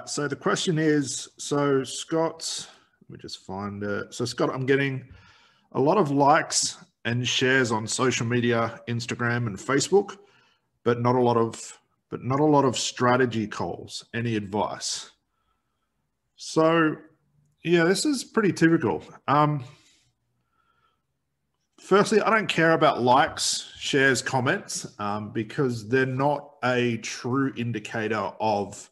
right. So the question is so, Scott, let me just find it. So, Scott, I'm getting a lot of likes and shares on social media, Instagram and Facebook, but not a lot of but not a lot of strategy calls. Any advice? So, yeah, this is pretty typical. Um, firstly, I don't care about likes, shares, comments um, because they're not a true indicator of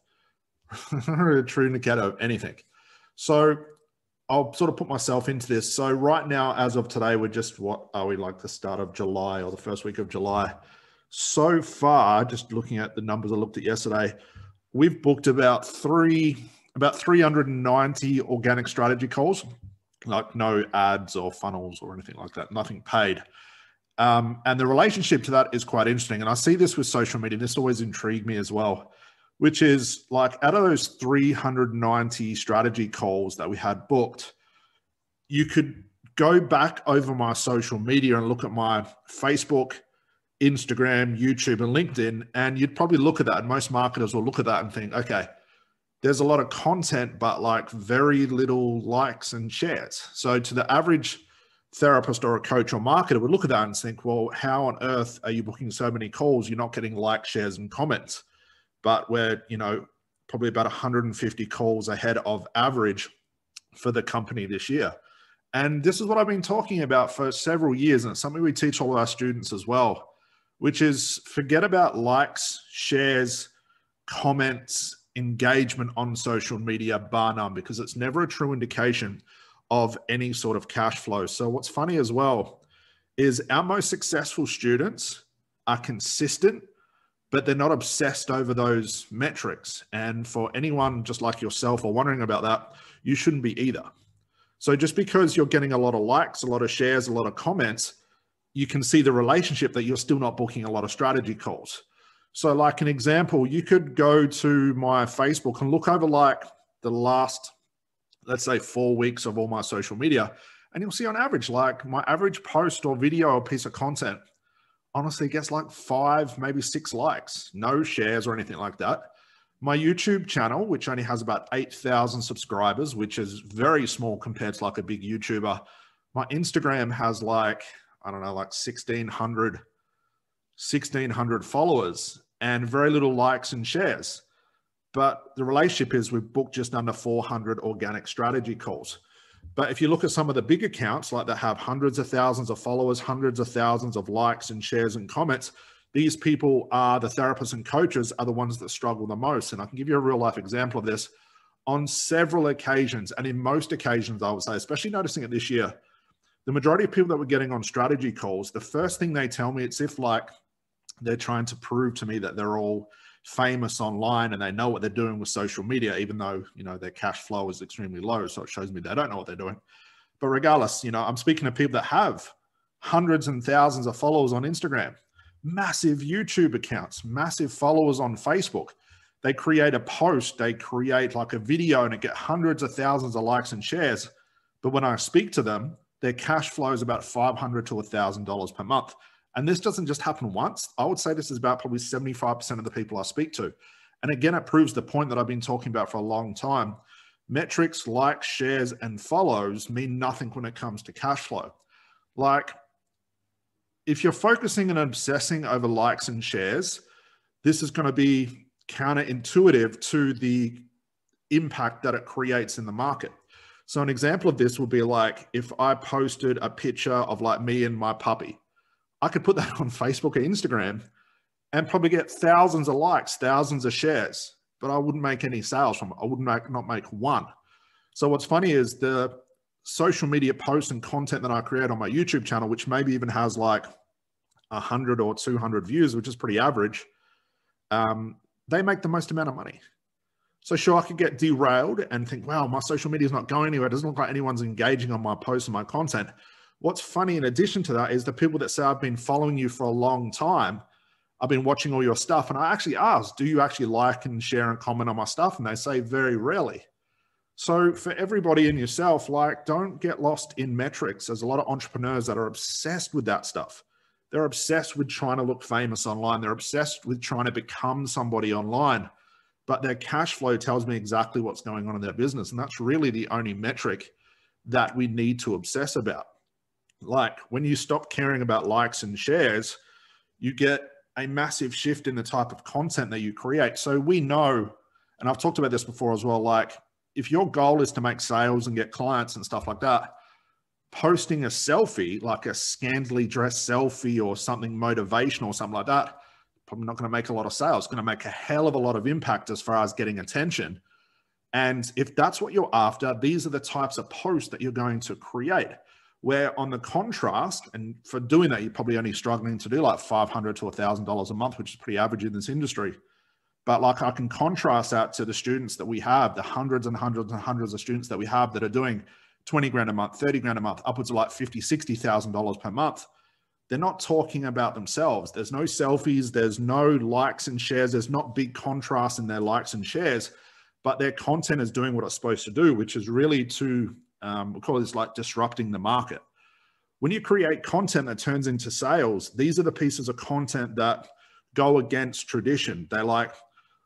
a true of anything. So I'll sort of put myself into this. So right now, as of today, we're just what are we like the start of July or the first week of July? So far, just looking at the numbers I looked at yesterday, we've booked about three, about 390 organic strategy calls, like no ads or funnels or anything like that, nothing paid. Um, and the relationship to that is quite interesting. And I see this with social media. This always intrigued me as well which is like out of those 390 strategy calls that we had booked, you could go back over my social media and look at my Facebook, Instagram, YouTube, and LinkedIn, and you'd probably look at that. And most marketers will look at that and think, okay, there's a lot of content, but like very little likes and shares. So to the average therapist or a coach or marketer would look at that and think, well, how on earth are you booking so many calls? You're not getting likes, shares, and comments but we're you know probably about 150 calls ahead of average for the company this year. And this is what I've been talking about for several years, and it's something we teach all our students as well, which is forget about likes, shares, comments, engagement on social media, bar none, because it's never a true indication of any sort of cash flow. So, what's funny as well is our most successful students are consistent but they're not obsessed over those metrics. And for anyone just like yourself or wondering about that, you shouldn't be either. So just because you're getting a lot of likes, a lot of shares, a lot of comments, you can see the relationship that you're still not booking a lot of strategy calls. So, like an example, you could go to my Facebook and look over like the last, let's say, four weeks of all my social media, and you'll see on average, like my average post or video or piece of content honestly gets like five, maybe six likes, no shares or anything like that. My YouTube channel, which only has about 8,000 subscribers, which is very small compared to like a big YouTuber. My Instagram has like, I don't know, like 1,600, 1,600 followers and very little likes and shares. But the relationship is we've booked just under 400 organic strategy calls. But if you look at some of the big accounts, like that have hundreds of thousands of followers, hundreds of thousands of likes and shares and comments, these people are the therapists and coaches are the ones that struggle the most. And I can give you a real life example of this on several occasions. And in most occasions, I would say, especially noticing it this year, the majority of people that were getting on strategy calls, the first thing they tell me, it's if like they're trying to prove to me that they're all famous online and they know what they're doing with social media, even though, you know, their cash flow is extremely low. So it shows me they don't know what they're doing. But regardless, you know, I'm speaking to people that have hundreds and thousands of followers on Instagram, massive YouTube accounts, massive followers on Facebook. They create a post, they create like a video and it get hundreds of thousands of likes and shares. But when I speak to them, their cash flow is about 500 to $1,000 per month. And this doesn't just happen once. I would say this is about probably 75% of the people I speak to. And again, it proves the point that I've been talking about for a long time. Metrics, likes, shares, and follows mean nothing when it comes to cash flow. Like, if you're focusing and obsessing over likes and shares, this is going to be counterintuitive to the impact that it creates in the market. So, an example of this would be like if I posted a picture of like me and my puppy, I could put that on Facebook or Instagram and probably get thousands of likes, thousands of shares, but I wouldn't make any sales from it. I wouldn't make, not make one. So what's funny is the social media posts and content that I create on my YouTube channel, which maybe even has like 100 or 200 views, which is pretty average, um, they make the most amount of money. So sure, I could get derailed and think, wow, my social media is not going anywhere. It doesn't look like anyone's engaging on my posts and my content. What's funny in addition to that is the people that say, I've been following you for a long time. I've been watching all your stuff. And I actually ask, do you actually like and share and comment on my stuff? And they say very rarely. So for everybody and yourself, like don't get lost in metrics. There's a lot of entrepreneurs that are obsessed with that stuff. They're obsessed with trying to look famous online. They're obsessed with trying to become somebody online. but their cash flow tells me exactly what's going on in their business. And that's really the only metric that we need to obsess about. Like when you stop caring about likes and shares, you get a massive shift in the type of content that you create. So we know, and I've talked about this before as well, like if your goal is to make sales and get clients and stuff like that, posting a selfie, like a scantily dressed selfie or something motivational or something like that, probably not going to make a lot of sales. Going to make a hell of a lot of impact as far as getting attention. And if that's what you're after, these are the types of posts that you're going to create. Where on the contrast, and for doing that, you're probably only struggling to do like 500 to $1,000 a month, which is pretty average in this industry. But like I can contrast that to the students that we have, the hundreds and hundreds and hundreds of students that we have that are doing 20 grand a month, 30 grand a month, upwards of like 50, $60,000 per month they're not talking about themselves. There's no selfies, there's no likes and shares, there's not big contrast in their likes and shares, but their content is doing what it's supposed to do, which is really to, um, we call this like disrupting the market. When you create content that turns into sales, these are the pieces of content that go against tradition. They like,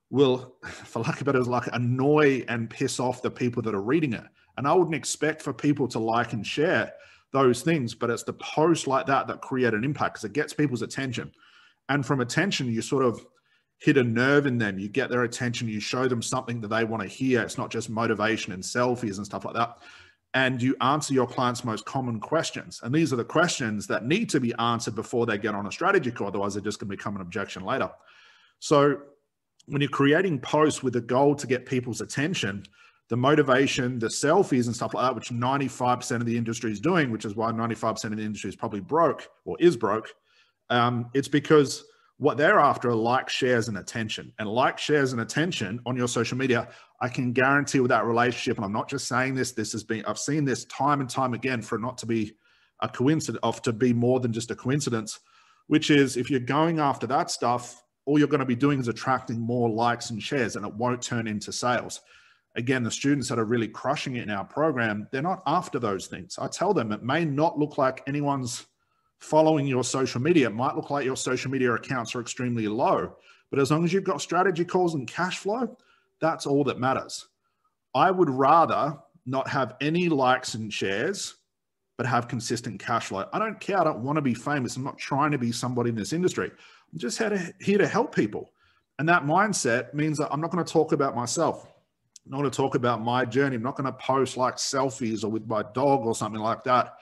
will, for lack of better, like annoy and piss off the people that are reading it. And I wouldn't expect for people to like and share those things, but it's the posts like that that create an impact because it gets people's attention. And from attention, you sort of hit a nerve in them. You get their attention, you show them something that they want to hear. It's not just motivation and selfies and stuff like that. And you answer your clients' most common questions. And these are the questions that need to be answered before they get on a strategy call. Otherwise, they're just going to become an objection later. So when you're creating posts with a goal to get people's attention, the motivation, the selfies and stuff like that, which 95% of the industry is doing, which is why 95% of the industry is probably broke or is broke. Um, it's because what they're after are like, shares, and attention. And like, shares, and attention on your social media, I can guarantee with that relationship, and I'm not just saying this, this has been, I've seen this time and time again for it not to be a coincidence, of to be more than just a coincidence, which is if you're going after that stuff, all you're going to be doing is attracting more likes and shares, and it won't turn into sales again, the students that are really crushing it in our program, they're not after those things. I tell them it may not look like anyone's following your social media. It might look like your social media accounts are extremely low, but as long as you've got strategy calls and cash flow, that's all that matters. I would rather not have any likes and shares, but have consistent cash flow. I don't care. I don't want to be famous. I'm not trying to be somebody in this industry. I'm just here to, here to help people. And that mindset means that I'm not going to talk about myself. I'm not going to talk about my journey. I'm not going to post like selfies or with my dog or something like that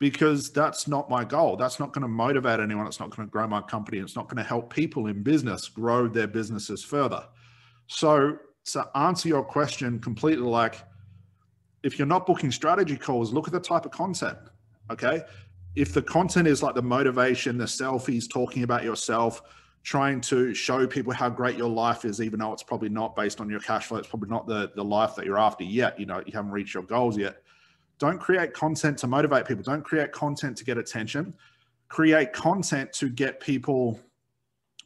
because that's not my goal. That's not going to motivate anyone. It's not going to grow my company. It's not going to help people in business grow their businesses further. So, to answer your question completely, like if you're not booking strategy calls, look at the type of content. Okay. If the content is like the motivation, the selfies, talking about yourself, trying to show people how great your life is, even though it's probably not based on your cash flow. It's probably not the, the life that you're after yet. You know, you haven't reached your goals yet. Don't create content to motivate people. Don't create content to get attention. Create content to get people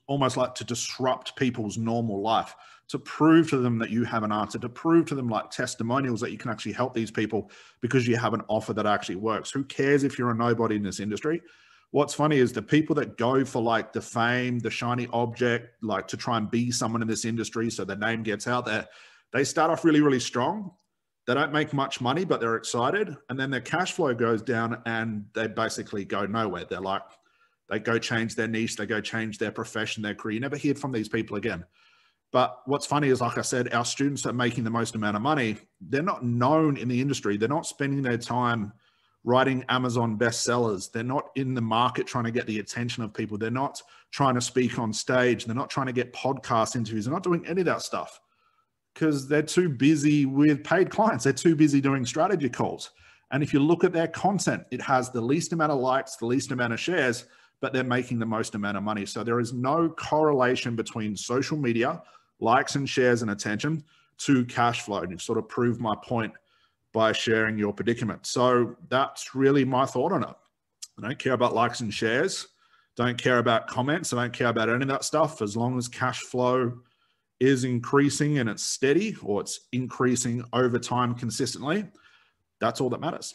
almost like to disrupt people's normal life, to prove to them that you have an answer, to prove to them like testimonials that you can actually help these people because you have an offer that actually works. Who cares if you're a nobody in this industry? what's funny is the people that go for like the fame, the shiny object, like to try and be someone in this industry so their name gets out there, they start off really, really strong. They don't make much money, but they're excited. And then their cash flow goes down and they basically go nowhere. They're like, they go change their niche, they go change their profession, their career. You never hear from these people again. But what's funny is, like I said, our students are making the most amount of money. They're not known in the industry. They're not spending their time writing Amazon bestsellers. They're not in the market trying to get the attention of people. They're not trying to speak on stage. They're not trying to get podcast interviews. They're not doing any of that stuff because they're too busy with paid clients. They're too busy doing strategy calls. And if you look at their content, it has the least amount of likes, the least amount of shares, but they're making the most amount of money. So there is no correlation between social media, likes and shares and attention to cash flow. And you've sort of proved my point by sharing your predicament. So that's really my thought on it. I don't care about likes and shares. Don't care about comments. I don't care about any of that stuff. As long as cash flow is increasing and it's steady or it's increasing over time consistently, that's all that matters.